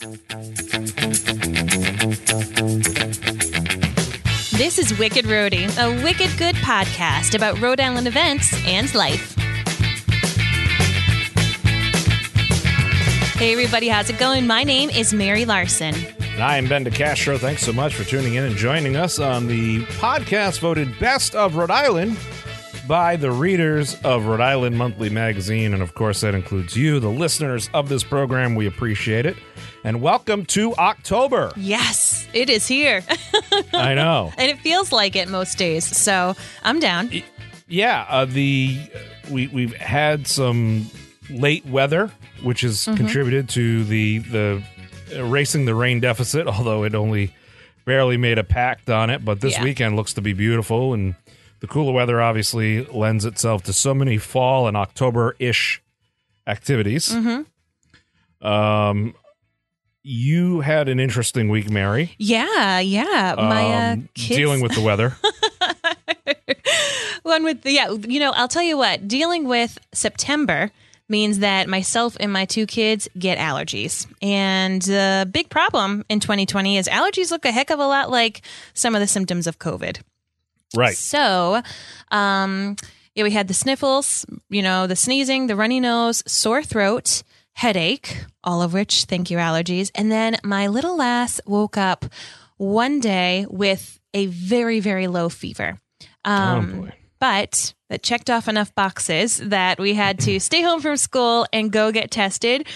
This is Wicked Roadie, a wicked good podcast about Rhode Island events and life. Hey, everybody, how's it going? My name is Mary Larson. And I am Ben DeCastro. Thanks so much for tuning in and joining us on the podcast voted Best of Rhode Island by the readers of Rhode Island Monthly Magazine. And of course, that includes you, the listeners of this program. We appreciate it. And welcome to October. Yes, it is here. I know. and it feels like it most days. So I'm down. Yeah, uh, the we we've had some late weather, which has contributed to the the erasing the rain deficit. Although it only barely made a pact on it, but this Yeah. weekend looks to be beautiful, and the cooler weather obviously lends itself to so many fall and October ish activities. Um, you had an interesting week, Mary. Yeah, yeah. My uh, um, kids dealing with the weather. one with the, yeah. You know, I'll tell you what. Dealing with September means that myself and my two kids get allergies, and the big problem in 2020 is allergies look a heck of a lot like some of the symptoms of COVID. right. So, um, yeah, we had the sniffles, you know, the sneezing, the runny nose, sore throat, headache, all of which, thank you, allergies. And then my little lass woke up one day with a very, very low fever. Um, oh but that checked off enough boxes that we had to stay home from school and go get tested.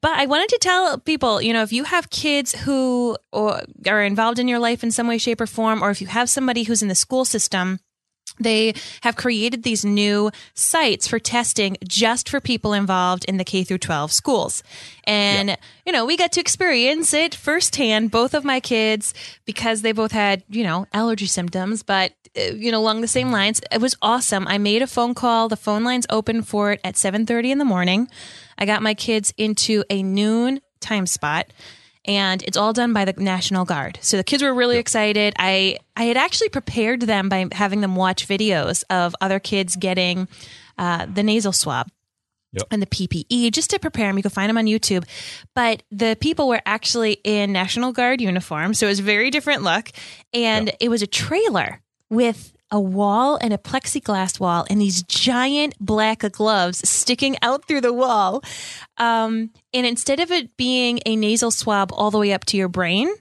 But I wanted to tell people, you know, if you have kids who are involved in your life in some way, shape, or form, or if you have somebody who's in the school system, they have created these new sites for testing just for people involved in the K through 12 schools. And, you know, we got to experience it firsthand, both of my kids, because they both had, you know, allergy symptoms, but, uh, you know, along the same lines. It was awesome. I made a phone call. The phone line's open for it at 7.30 in the morning. I got my kids into a noon time spot and it's all done by the National Guard. So the kids were really excited. I I had actually prepared them by having them watch videos of other kids getting uh, the nasal swab. Yep. And the PPE just to prepare them. You can find them on YouTube. But the people were actually in National Guard uniform. So it was a very different look. And it was a trailer with a wall and a plexiglass wall and these giant black gloves sticking out through the wall. Um, and instead of it being a nasal swab all the way up to your brain,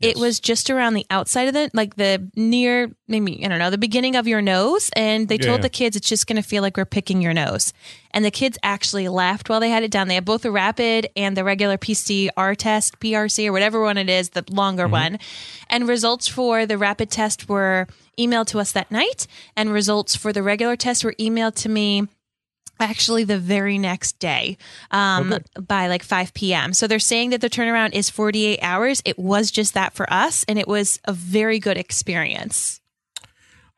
it was just around the outside of the, like the near, maybe, I don't know, the beginning of your nose. And they Yeah, told yeah. the kids it's just going to feel like we're picking your nose. And the kids actually laughed while they had it done. They had both the rapid and the regular PCR test, PRC, or whatever one it is, the longer Mm-hmm. one. And results for the rapid test were emailed to us that night. And results for the regular test were emailed to me actually the very next day um, by like 5 p.m. So they're saying that the turnaround is 48 hours. It was just that for us, and it was a very good experience.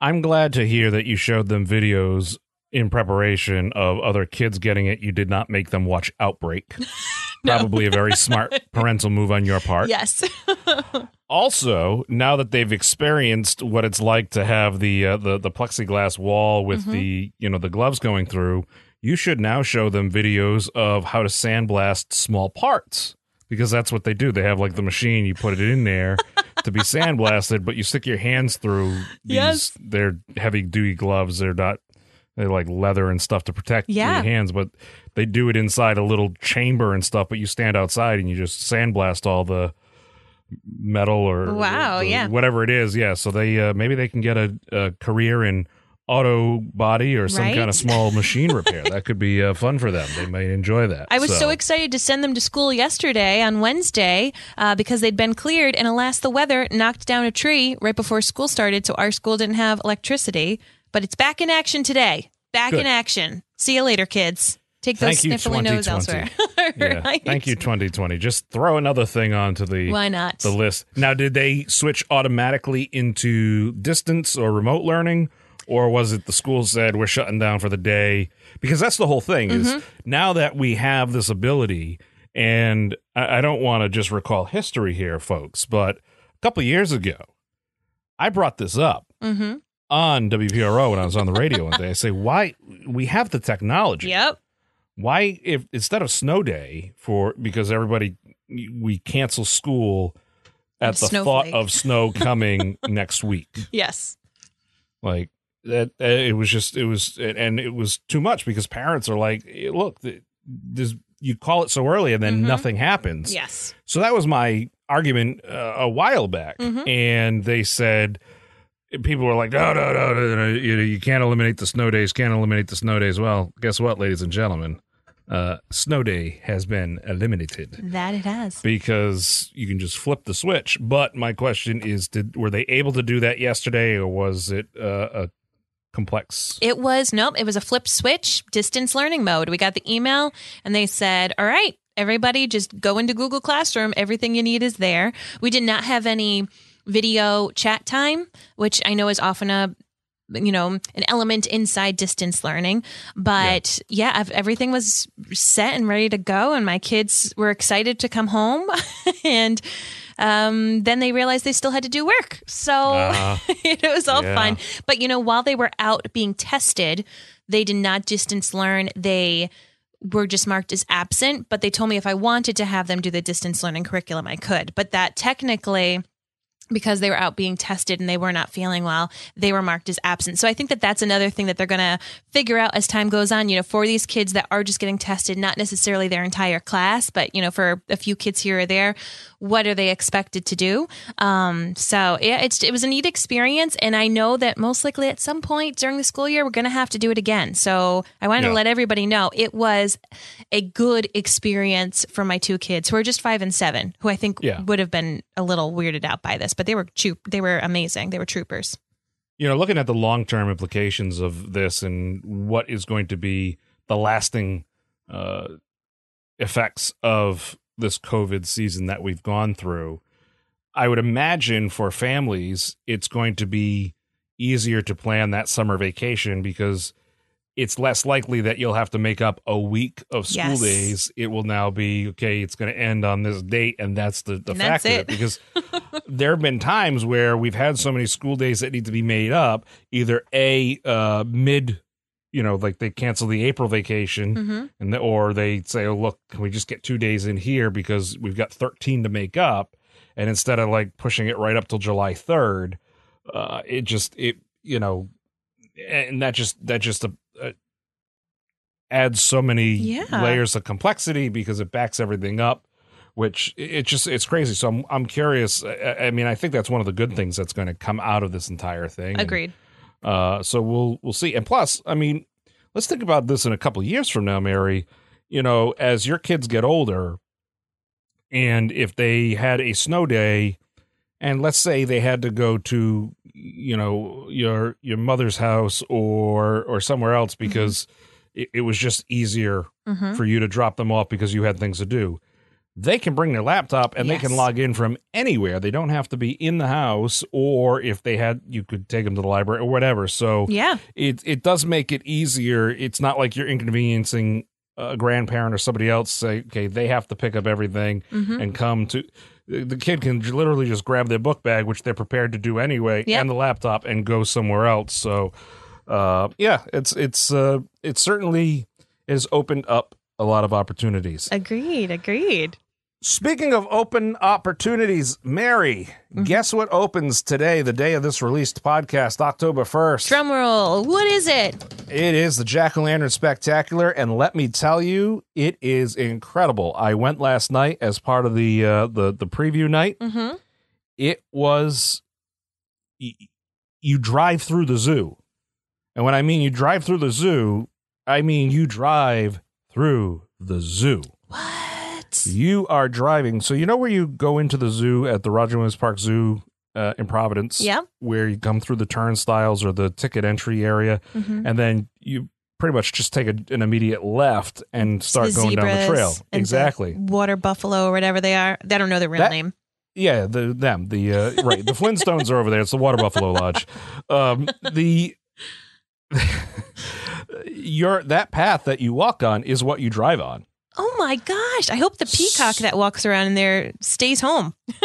I'm glad to hear that you showed them videos in preparation of other kids getting it. You did not make them watch Outbreak. Probably a very smart parental move on your part. Yes. Also, now that they've experienced what it's like to have the uh, the the plexiglass wall with Mm-hmm. the you know the gloves going through, you should now show them videos of how to sandblast small parts because that's what they do. They have like the machine, you put it in there to be sandblasted, but you stick your hands through these. Yes. They're heavy duty gloves. They're not. They're like leather and stuff to protect Yeah. your hands, but they do it inside a little chamber and stuff. But you stand outside and you just sandblast all the metal or Wow, the- yeah. whatever it is. Yeah, so they uh, maybe they can get a, a career in auto body or some Right? kind of small machine repair. that could be uh, fun for them. They might enjoy that. I was so. excited to send them to school yesterday on Wednesday uh, because they'd been cleared, and alas, the weather knocked down a tree right before school started, so our school didn't have electricity. But it's back in action today. Back Good. in action. See you later, kids. Take those Thank you, sniffly nose 2020. elsewhere. yeah. Right? Thank you, 2020. Just throw another thing onto the Why not? the list. Now, did they switch automatically into distance or remote learning, or was it the school said we're shutting down for the day? Because that's the whole thing. Is Mm-hmm. now that we have this ability, and I, I don't want to just recall history here, folks, but a couple years ago, I brought this up Mm-hmm. on WPRO when I was on the radio one day. I say, why we have the technology Yep. Why if instead of snow day for because everybody we cancel school at the thought of snow coming next week. Yes. Like that, it was just it was and it was too much because parents are like, "Eh, look, this you call it so early and then Mhm. nothing happens. Yes. So that was my argument uh, a while back, Mhm. and they said people were like, no, no, no, no, no you, know, you can't eliminate the snow days, can't eliminate the snow days. Well, guess what, ladies and gentlemen, uh, snow day has been eliminated That it has. because you can just flip the switch. But my question is, did were they able to do that yesterday, or was it uh, a complex? It was nope. It was a flip switch, distance learning mode. We got the email, and they said, "All right, everybody, just go into Google Classroom. Everything you need is there." We did not have any video chat time, which I know is often a you know an element inside distance learning. But yeah, ev- everything was set and ready to go and my kids were excited to come home. And um, then they realized they still had to do work. So Uh, it was all Yeah. fun. But you know while they were out being tested they did not distance learn. They were just marked as absent but they told me if i wanted to have them do the distance learning curriculum i could. But that technically because they were out being tested and they were not feeling well, they were marked as absent. So I think that that's another thing that they're going to figure out as time goes on. You know, for these kids that are just getting tested, not necessarily their entire class, but you know, for a few kids here or there, what are they expected to do? Um, so yeah, it's it was a neat experience, and I know that most likely at some point during the school year we're going to have to do it again. So I wanted Yeah. to let everybody know it was a good experience for my two kids who are just five and seven, who I think Yeah. would have been a little weirded out by this, but they were troop, they were amazing. They were troopers. you know, looking at the long term implications of this and what is going to be the lasting uh, effects of this COVID season that we've gone through, I would imagine for families, it's going to be easier to plan that summer vacation because it's less likely that you'll have to make up a week of school Yes. days. It will now be okay. It's going to end on this date, and that's the the And fact that's of it. Because there have been times where we've had so many school days that need to be made up. Either a uh, mid, you know, like they cancel the April vacation, Mm-hmm. and the, or they say, "Oh, look, can we just get two days in here because we've got thirteen to make up?" And instead of like pushing it right up till July third, uh, it just it you know, and that just that just uh, uh, adds so many Yeah. layers of complexity because it backs everything up. Which it it just it's crazy. So I'm I'm curious. I, I mean, I think that's one of the good things that's going to come out of this entire thing. And, Agreed. uh, so we'll we'll see. And plus, I mean, let's think about this in a couple of years from now, Mary. You know, as your kids get older, and if they had a snow day, and let's say they had to go to you know your your mother's house or or somewhere else because it, it was just easier Mm-hmm. for you to drop them off because you had things to do. They can bring their laptop and they can log in from anywhere. They don't have to be in the house, or if they had, you could take them to the library or whatever. So Yeah. it it does make it easier. It's not like you're inconveniencing a grandparent or somebody else. Say, okay, they have to pick up everything Mm-hmm. and come to. The kid can literally just grab their book bag, which they're prepared to do anyway, Yep. and the laptop, and go somewhere else. So, uh, yeah, it's it's uh, it certainly has opened up a lot of opportunities. Agreed. Agreed. Speaking of open opportunities, Mary, Mm-hmm. guess what opens today, the day of this released podcast, October 1st? Drum roll. What is it? It is the Jack O' Lantern Spectacular, and let me tell you, it is incredible. I went last night as part of the uh, the the preview night. Mm-hmm. It was y- you drive through the zoo, and when I mean you drive through the zoo, I mean you drive through the zoo. What? You are driving, so you know where you go into the zoo at the Roger Williams Park Zoo uh, in Providence, Yeah. where you come through the turnstiles or the ticket entry area Mm-hmm. and then you pretty much just take a, an immediate left and start going down the trail. and the Exactly. water buffalo or whatever they are. They don't know their real That- name. Yeah, the them the uh, right the Flintstones are over there. It's the Water Buffalo Lodge. Um, the your that path that you walk on is what you drive on. Oh my gosh. I hope the peacock that walks around in there stays home.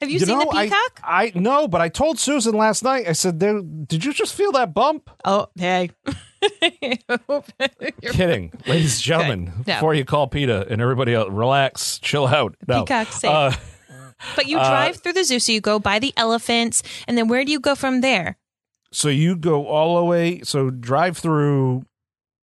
Have you, seen know, the peacock? I, I no, but I told Susan last night. I said, there, "Did you just feel that bump?" oh, hey. Kidding, ladies and gentlemen. No. Before you call PETA and everybody else, relax, chill out. No. peacock's safe. Uh, But you drive through the zoo, so you go by the elephants, and then where do you go from there? so you go all the way. So drive through.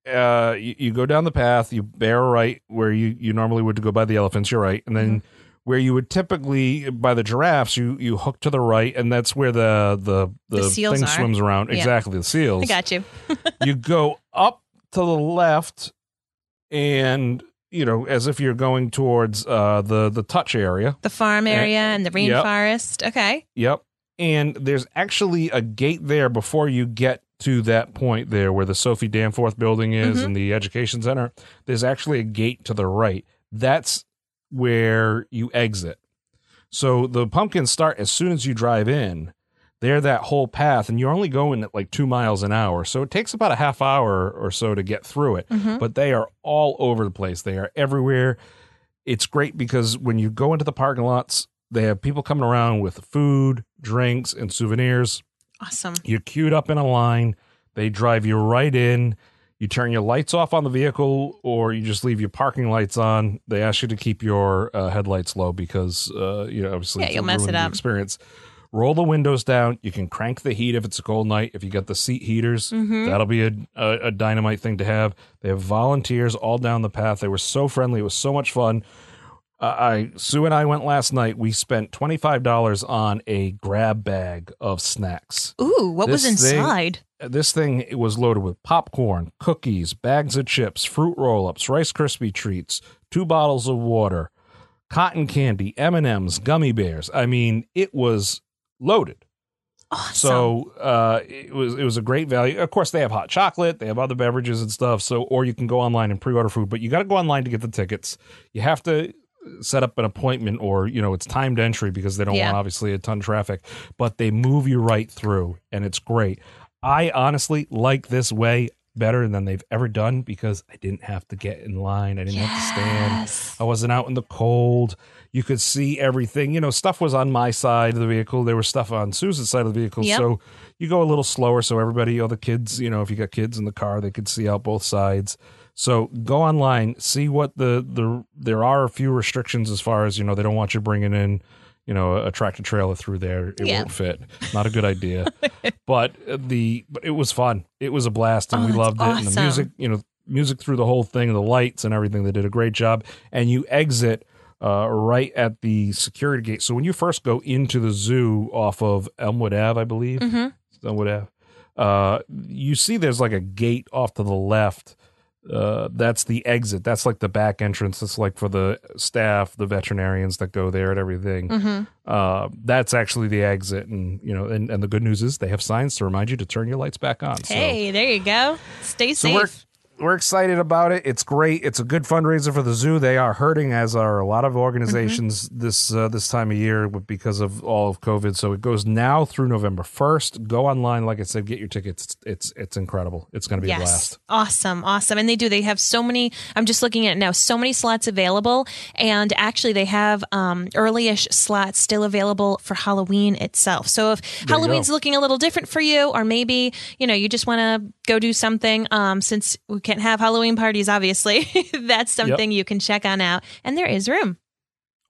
Uh, you, you go down the path. You bear right where you you normally would to go by the elephants. You're right, and then. Mm-hmm. Where you would typically by the giraffes, you you hook to the right, and that's where the the the, The thing are. swims around. Yeah. Exactly, the seals. I got you. you go up to the left and you know as if you're going towards uh the the touch area The farm area and the Yep. rainforest. Okay. yep and there's actually a gate there before you get to that point there where the sophie danforth building is Mhm. and the education center there's actually a gate to the right. That's where you exit. So the pumpkins start as soon as you drive in. They're that whole path and you're only going at like two miles an hour. So it takes about a half hour or so to get through it Mhm. but they are all over the place. They are everywhere. It's great because when you go into the parking lots they have people coming around with food drinks and souvenirs Awesome. you're queued up in a line. They drive you right in. You turn your lights off on the vehicle or you just leave your parking lights on. They ask you to keep your uh, headlights low because uh, you know obviously Yeah, you'll mess it up. experience. Roll the windows down. You can crank the heat if it's a cold night. If you got the seat heaters Mhm. that'll be a, a, a dynamite thing to have. They have volunteers all down the path. They were so friendly. It was so much fun I Sue and I went last night. We spent twenty five dollars on a grab bag of snacks. Ooh, what was This thing- inside? This thing it was loaded with popcorn, cookies, bags of chips, fruit roll ups, Rice Krispie treats, two bottles of water, cotton candy, M and M's, gummy bears. I mean, it was loaded. Awesome. So uh, it was it was a great value. Of course, they have hot chocolate, they have other beverages and stuff. So, or you can go online and pre-order food, but you got to go online to get the tickets. You have to set up an appointment, or you know, it's timed entry because they don't Yeah. want obviously a ton of traffic. But they move you right through, and it's great. I honestly like this way better than they've ever done because I didn't have to get in line. I didn't have to stand. I wasn't out in the cold. You could see everything. You know, stuff was on my side of the vehicle. There was stuff on Susan's side of the vehicle. Yep. So you go a little slower so everybody, all the kids, you know, if you got kids in the car, they could see out both sides. So go online, see what the the there are a few restrictions as far as you know they don't want you bringing in you know a tractor trailer through there. It Yeah. won't fit. Not a good idea. but the but it was fun. It was a blast and Oh, we loved it. And the music, you know, music through the whole thing, the lights and everything. They did a great job. And you exit uh, right at the security gate. So when you first go into the zoo off of Elmwood Ave, I believe, hmm Elmwood Ave, uh, you see there's like a gate off to the left. Uh, that's the exit. That's like the back entrance. It's like for the staff, the veterinarians that go there and everything. hmm Uh, that's actually the exit, and you know, and, and the good news is they have signs to remind you to turn your lights back on. So- Hey, there you go. Stay so safe. We're excited about it. It's great. It's a good fundraiser for the zoo. They are hurting, as are a lot of organizations this uh, this time of year because of all of COVID. So it goes now through November first. Go online, like I said, get your tickets. It's it's, it's incredible. It's going to be a blast. Awesome. Awesome. And they do. They have so many, I'm just looking at it now, so many slots available. And actually, they have um, early-ish slots still available for Halloween itself. So if go. Halloween's looking a little different for you, or maybe, you know, you just want to go do something, um, since we can't have Halloween parties, obviously, that's something you can check on out. And there is room.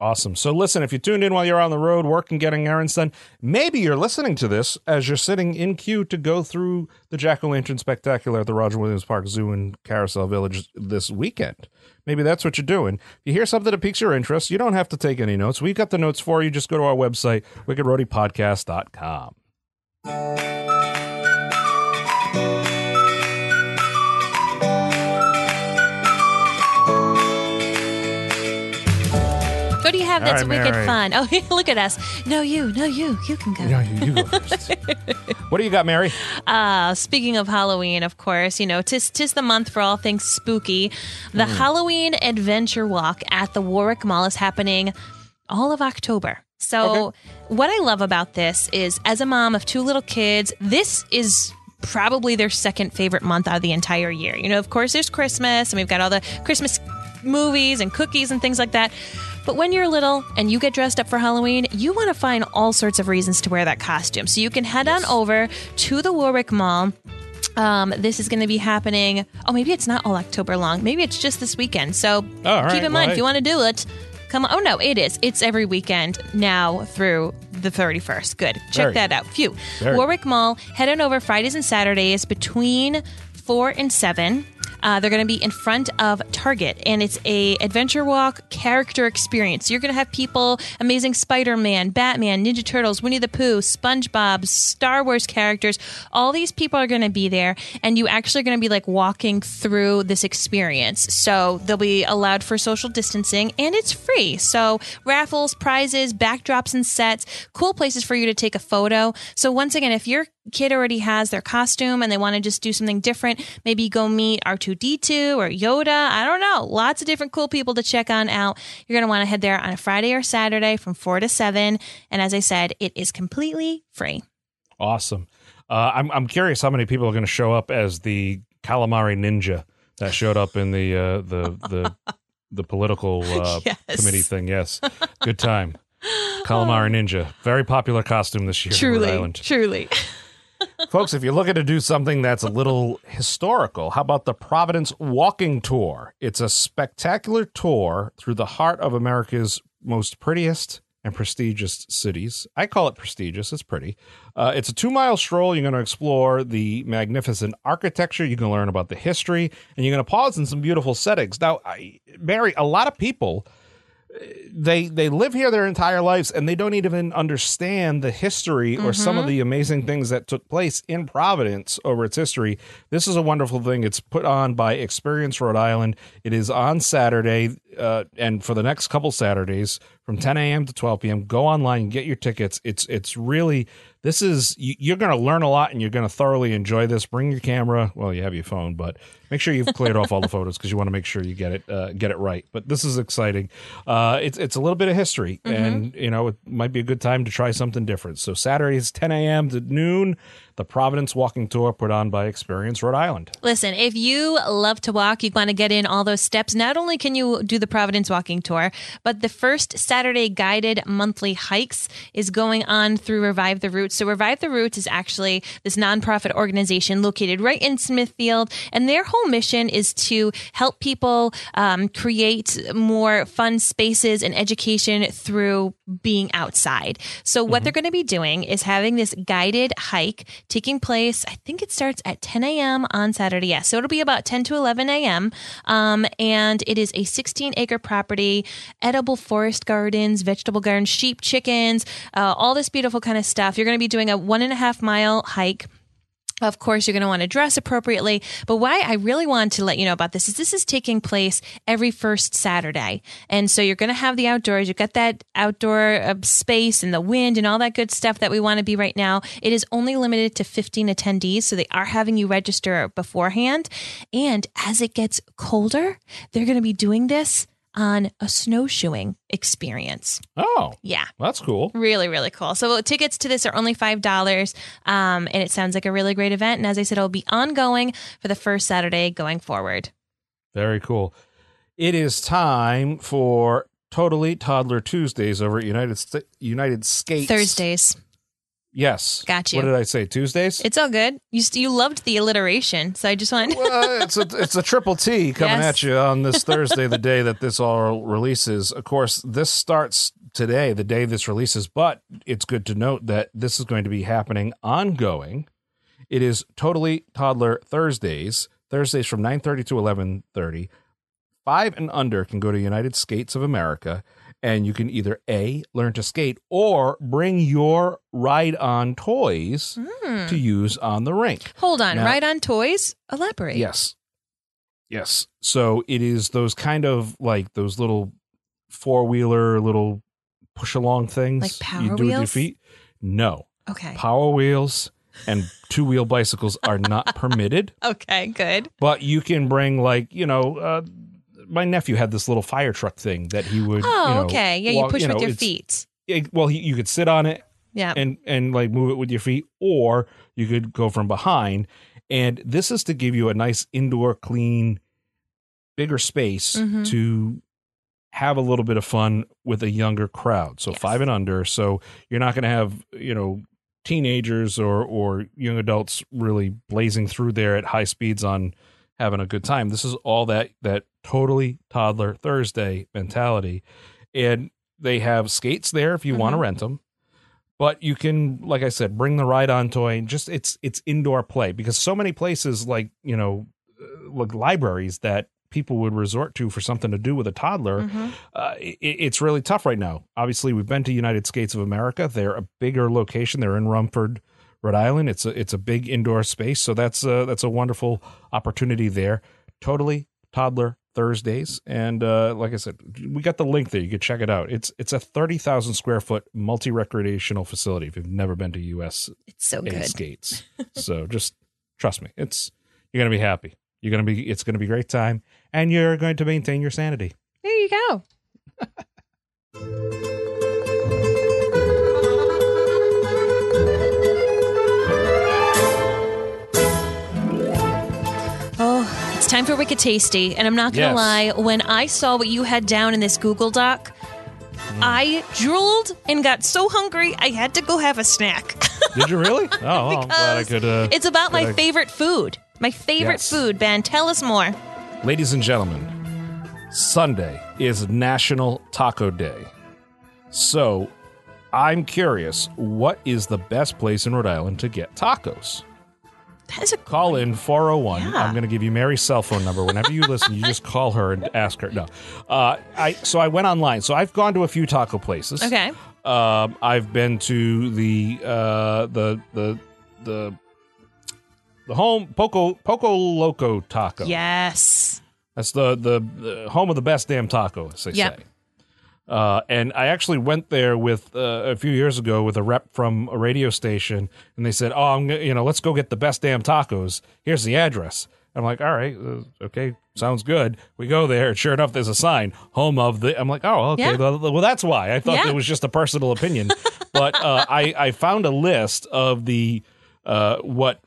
Awesome. So listen, if you tuned in while you're on the road working, getting errands done, maybe you're listening to this as you're sitting in queue to go through the Jack O' Lantern Spectacular at the Roger Williams Park Zoo and Carousel Village this weekend. Maybe that's what you're doing. If you hear something that piques your interest, you don't have to take any notes. We've got the notes for you. Just go to our website, wickedroadypodcast.com. that's right, wicked Mary. fun? Oh, look at us. No, you. No, you. You can go. Yeah, you, you go first. what do you got, Mary? Uh, speaking of Halloween, of course, you know, tis, tis the month for all things spooky. The Halloween Adventure Walk at the Warwick Mall is happening all of October. So, what I love about this is, as a mom of two little kids, this is probably their second favorite month out of the entire year. You know, of course, there's Christmas, and we've got all the Christmas movies and cookies and things like that. But when you're little and you get dressed up for Halloween, you want to find all sorts of reasons to wear that costume. So you can head on over to the Warwick Mall. Um, this is going to be happening. Oh, maybe it's not all October long. Maybe it's just this weekend. So Oh, right. keep in mind if you want to do it. Come on. Oh no, it is. It's every weekend now through the 31st. Good. Check Very that out. Phew. Very Warwick Mall. Head on over Fridays and Saturdays between four and seven. Uh, they're going to be in front of Target, and it's a adventure walk character experience. You're going to have people, Amazing Spider-Man, Batman, Ninja Turtles, Winnie the Pooh, SpongeBob, Star Wars characters. All these people are going to be there, and you actually are going to be like walking through this experience. So they'll be allowed for social distancing, and it's free. So raffles, prizes, backdrops, and sets. Cool places for you to take a photo. So once again, if your kid already has their costume and they want to just do something different, maybe go meet R2D2 or Yoda. I don't know. Lots of different cool people to check on out. You're going to want to head there on a Friday or Saturday from 4 to 7. And as I said, it is completely free. Awesome. Uh, I'm I'm curious how many people are going to show up as the calamari ninja that showed up in the uh, the the the political uh, Yes. committee thing. Yes, good time. Calamari ninja, very popular costume this year Truly, truly. Folks, if you're looking to do something that's a little historical, how about the Providence Walking Tour? It's a spectacular tour through the heart of America's most prettiest and prestigious cities. I call it prestigious, it's pretty. Uh, it's a two mile stroll. You're going to explore the magnificent architecture, you're going to learn about the history, and you're going to pause in some beautiful settings. Now, I, Mary, a lot of people they they live here their entire lives and they don't even understand the history or some of the amazing things that took place in Providence over its history. This is a wonderful thing. It's put on by Experience Rhode Island. It is on Saturday uh, and for the next couple Saturdays from 10 a.m. to 12 p.m. Go online and get your tickets. It's it's really this is you- you're going to learn a lot and you're going to thoroughly enjoy this. Bring your camera. Well, you have your phone, but make sure you've cleared off all the photos because you want to make sure you get it uh, get it right. But this is exciting. Uh, it's it's a little bit of history, and you know it might be a good time to try something different. So saturday is 10 a.m. to noon, the Providence Walking Tour put on by Experience Rhode Island. Listen, if you love to walk, you want to get in all those steps. Not only can you do the Providence walking tour, but the first Saturday guided monthly hikes is going on through Revive the Roots. So, Revive the Roots is actually this nonprofit organization located right in Smithfield, and their whole mission is to help people um, create more fun spaces and education through being outside. So, what they're going to be doing is having this guided hike taking place. I think it starts at 10 a.m. on Saturday. Yes. So, it'll be about 10 to 11 a.m. Um, and it is a 16 acre property, edible forest gardens, vegetable gardens, sheep, chickens, uh, all this beautiful kind of stuff. You're going to be doing a one and a half mile hike. Of course, you're going to want to dress appropriately. But why I really want to let you know about this is this is taking place every first Saturday. And so you're going to have the outdoors. You've got that outdoor uh, space and the wind and all that good stuff that we want to be right now. It is only limited to 15 attendees. So they are having you register beforehand. And as it gets colder, they're going to be doing this on a snowshoeing experience. Oh, Yeah. that's cool. Really, really cool. So tickets to this are only five dollars, um, and it sounds like a really great event. And as I said, it'll be ongoing for the first Saturday going forward. Very cool. It is time for Totally Toddler Tuesdays over at United Sta- United Skates. Thursdays. Yes. Got you. What did I say? Tuesdays? It's all good. You st- you loved the alliteration, so I just want. well, it's a it's a triple T coming Yes. at you on this Thursday, the day that this all releases. Of course, this starts today, the day this releases, but it's good to note that this is going to be happening ongoing. It is totally toddler Thursdays, Thursdays from 9:30 to 11:30. 5 and under can go to United Skates of America and you can either A learn to skate or bring your ride-on toys Hmm. to use on the rink. Hold on. Now- right on toys. Elaborate. Yes. Yes. So it is those kind of like those little four wheeler little push along things Like Power you do with your Wheels? feet. No. Okay. Power wheels and two wheel bicycles are not permitted, Okay. Good. but you can bring like, you know, uh, my nephew had this little fire truck thing that he would. Oh, you know, okay. Yeah, you push with know, your feet. it- well, he, you could sit on it Yeah. and and like move it with your feet or you could go from behind and this is to give you a nice indoor clean bigger space Mhm. to have a little bit of fun with a younger crowd. So Yes. five and under. So you're not going to have, you know, teenagers or or young adults really blazing through there at high speeds on having a good time. This is all that that totally toddler Thursday mentality. And they have skates there if you want to Mhm. rent them. But you can, like I said, bring the ride on toy and just it's it's indoor play because so many places like you know, uh, like libraries that people would resort to for something to do with a toddler Mhm. uh, it, it's really tough right now. Obviously, we've been to United Skates of America. They're a bigger location. They're in Rumford, Rhode Island. It's a it's a big indoor space, so that's a, that's a wonderful opportunity there. Totally toddler Thursdays, and uh, like I said, we got the link there. You can check it out. It's it's a thirty thousand square foot multi recreational facility. If you've never been to US It's so good. skates, so just trust me. It's you're gonna be happy. You're gonna be it's gonna be a great time, and you're going to maintain your sanity. There you go. Time for Wicked Tasty. And I'm not going to Yes. lie, when I saw what you had down in this Google Doc, Mm. I drooled and got so hungry I had to go have a snack. Did you really? Oh, well, I'm glad I could. Uh, it's about my Good. favorite food. My favorite Yes. food, Ben. Tell us more. Ladies and gentlemen, Sunday is National Taco Day. So, I'm curious, what is the best place in Rhode Island to get tacos? That is a Call in 401. Yeah. I'm going to give you Mary's cell phone number. Whenever you listen, you just call her and ask her. No. Uh, I so I went online. So I've gone to a few taco places. Okay. Um, I've been to the uh, the the the the home Poco Poco Loco Taco. Yes. That's the, the the home of the best damn taco, as they Yep. say. Uh, and I actually went there with uh, a few years ago with a rep from a radio station, and they said, "Oh, I'm, you know, let's go get the best damn tacos. Here's the address." I'm like, "All right, uh, okay, sounds good." We go there, and sure enough, there's a sign, "Home of the." I'm like, "Oh, okay, Yeah. well, well, that's why." I thought Yeah. it was just a personal opinion, but uh, I I found a list of the uh, what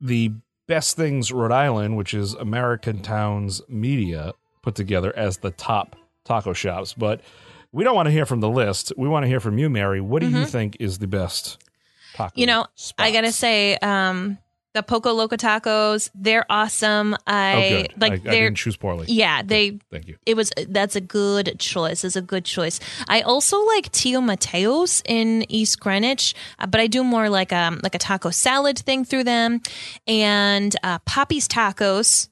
the best things Rhode Island, which is American Towns Media, put together as the top taco shops. But we don't want to hear from the list. We want to hear from you, Mary. What do you think is the best taco? Mm-hmm. You know, I gotta say, um, the Poco Loco tacos, they're awesome. Oh, I good. like I, I they're didn't choose poorly. yeah, they Thank you. it was that's a good choice. It's a good choice. I also like Tio Mateo's in East Greenwich, uh, but I do more like um like a taco salad thing through them, and uh, Poppy's Tacos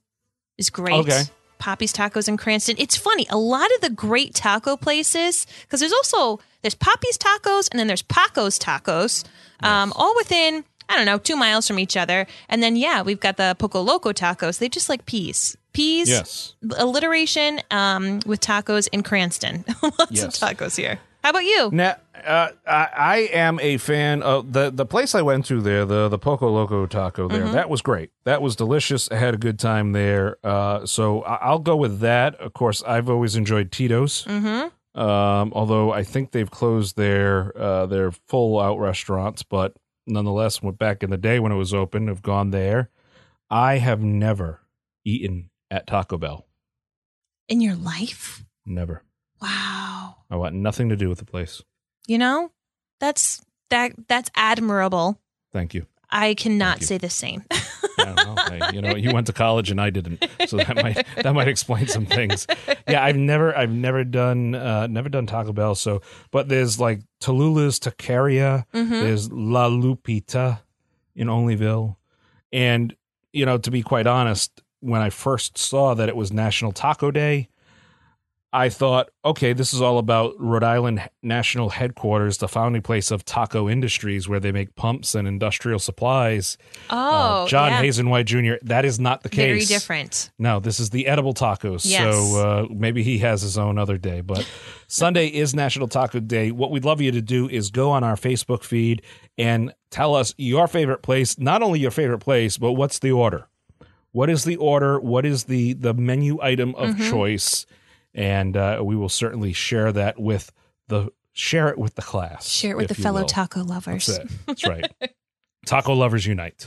is great. Okay. Poppy's Tacos in Cranston. It's funny. A lot of the great taco places, because there's also there's Poppy's Tacos and then there's Paco's Tacos, um, all within I don't know two miles from each other. And then yeah, we've got the Poco Loco Tacos. They just like peas, peas Yes. alliteration um, with tacos in Cranston. Lots Yes. of tacos here. How about you? Now, uh, I, I am a fan of the the place I went to there, the the Poco Loco Taco. There, Mm-hmm. that was great. That was delicious. I had a good time there. Uh, so I, I'll go with that. Of course, I've always enjoyed Tito's. Mm-hmm. Um, although I think they've closed their uh, their full out restaurants, but nonetheless, went back in the day when it was open. Have gone there. I have never eaten at Taco Bell. In your life? Never. Wow. I want nothing to do with the place. You know, that's that that's admirable. Thank you. I cannot you. say the same. I don't know. I, you know, you went to college and I didn't, so that might that might explain some things. Yeah, I've never I've never done uh, never done Taco Bell. So, but there's like Tallulah's Taqueria. Mhm. There's La Lupita in Olneyville, and you know, to be quite honest, when I first saw that it was National Taco Day. I thought, okay, this is all about Rhode Island National Headquarters, the founding place of Taco Industries, where they make pumps and industrial supplies. Oh, Uh, John yeah. Hazen White Jr. That is not the case. Very different. No, this is the edible tacos. Yes. So uh, maybe he has his own other day. But Sunday is National Taco Day. What we'd love you to do is go on our Facebook feed and tell us your favorite place. Not only your favorite place, but what's the order? What is the order? What is the the menu item of Mm-hmm. choice? and uh, we will certainly share that with the share it with the class. Share it with the fellow will. taco lovers. That's, That's right. taco lovers unite.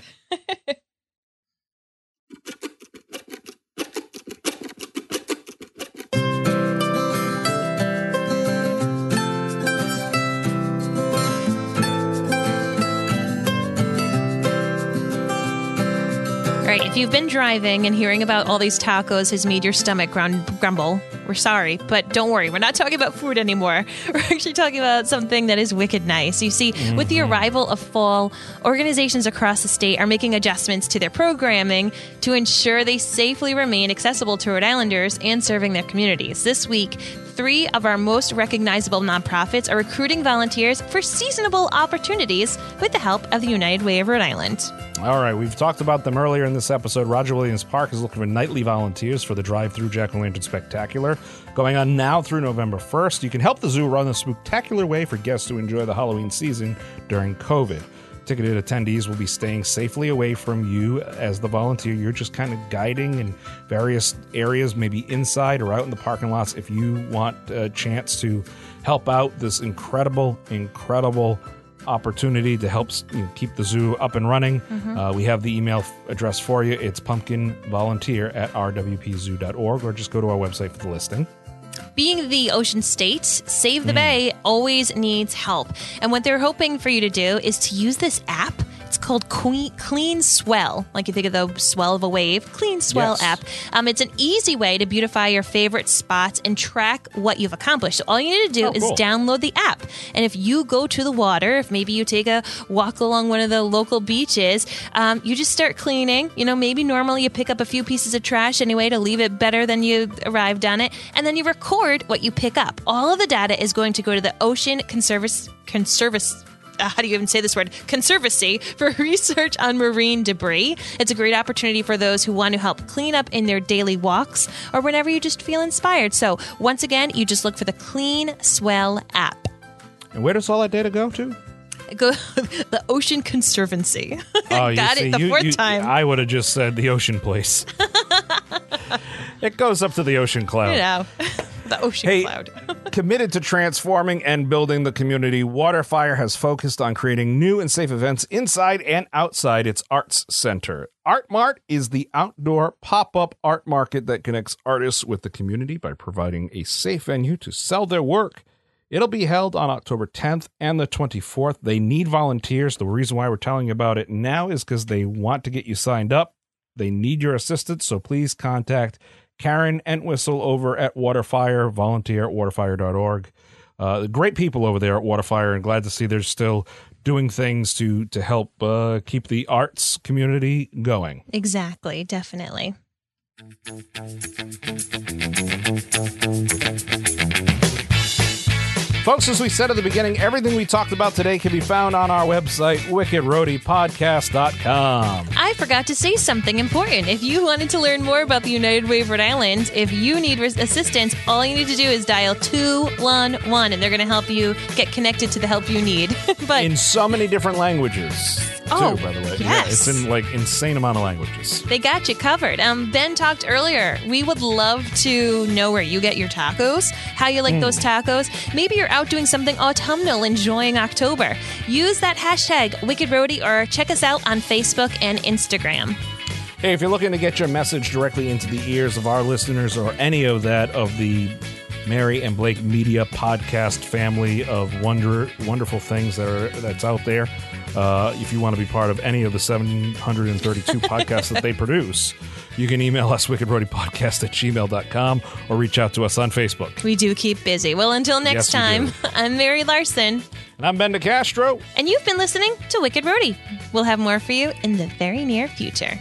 All right, if you've been driving and hearing about all these tacos has made your stomach grumble, we're sorry, but don't worry. We're not talking about food anymore. We're actually talking about something that is wicked nice. You see, with the mm-hmm. arrival of fall, organizations across the state are making adjustments to their programming to ensure they safely remain accessible to Rhode Islanders and serving their communities. This week, three of our most recognizable nonprofits are recruiting volunteers for seasonable opportunities with the help of the United Way of Rhode Island. All right, we've talked about them earlier in this episode. Roger Williams Park is looking for nightly volunteers for the Drive Through Jack o' Lantern Spectacular, going on now through November 1st. You can help the zoo run a spectacular way for guests to enjoy the Halloween season during COVID. Ticketed attendees will be staying safely away from you as the volunteer. You're just kind of guiding in various areas, maybe inside or out in the parking lots, if you want a chance to help out this incredible, incredible opportunity to help you know, keep the zoo up and running. Uh, we have the email f- address for you. It's pumpkinvolunteer at rwpzoo.org, or just go to our website for the listing. Being the ocean state, Save the Bay always needs help. And what they're hoping for you to do is to use this app. It's called Clean, Clean Swell. Like you think of the swell of a wave, Clean Swell Yes. app. Um, it's an easy way to beautify your favorite spots and track what you've accomplished. So all you need to do Oh, is cool. download the app. And if you go to the water, if maybe you take a walk along one of the local beaches, um, you just start cleaning. You know, maybe normally you pick up a few pieces of trash anyway to leave it better than you arrived on it, and then you record what you pick up. All of the data is going to go to the Ocean Conservis Conservis. Uh, how do you even say this word? Conservancy for research on marine debris. It's a great opportunity for those who want to help clean up in their daily walks or whenever you just feel inspired. So, once again, you just look for the Clean Swell app. And where does all that data go to? Go the Ocean Conservancy. Oh, you Got see, it the you- fourth you- time. I would have just said the ocean place. It goes up to the ocean cloud. you know, the ocean Hey, cloud. committed to transforming and building the community, Waterfire has focused on creating new and safe events inside and outside its arts center. Art Mart is the outdoor pop up art market that connects artists with the community by providing a safe venue to sell their work. It'll be held on October 10th and the 24th. They need volunteers. The reason why we're telling you about it now is because they want to get you signed up. They need your assistance, so please contact Karen Entwistle over at Waterfire, volunteer at waterfire.org. Uh, great people over there at Waterfire, and glad to see they're still doing things to to help uh, keep the arts community going. Exactly, definitely. Folks, as we said at the beginning, everything we talked about today can be found on our website, wickedroadiepodcast.com. I forgot to say something important. If you wanted to learn more about the United Way of Rhode Island, if you need assistance, all you need to do is dial 211 and they're going to help you get connected to the help you need. but In so many different languages, Oh, too, by the way. Yeah, yes. it's in like insane amount of languages. They got you covered. Um, ben talked earlier. We would love to know where you get your tacos, how you like those tacos. Maybe you're out doing something autumnal, enjoying October. Use that hashtag Wicked Roadie or check us out on Facebook and Instagram. Hey, if you're looking to get your message directly into the ears of our listeners or any of that of the Mary and Blake Media podcast family of wonder wonderful things that are that's out there, uh, if you want to be part of any of the 732 podcasts that they produce, you can email us wickedroadiepodcast at gmail.com or reach out to us on Facebook. We do keep busy. Well, until next we time. I'm Mary Larson, And I'm Ben DeCastro. and you've been listening to Wicked Roadie. We'll have more for you in the very near future.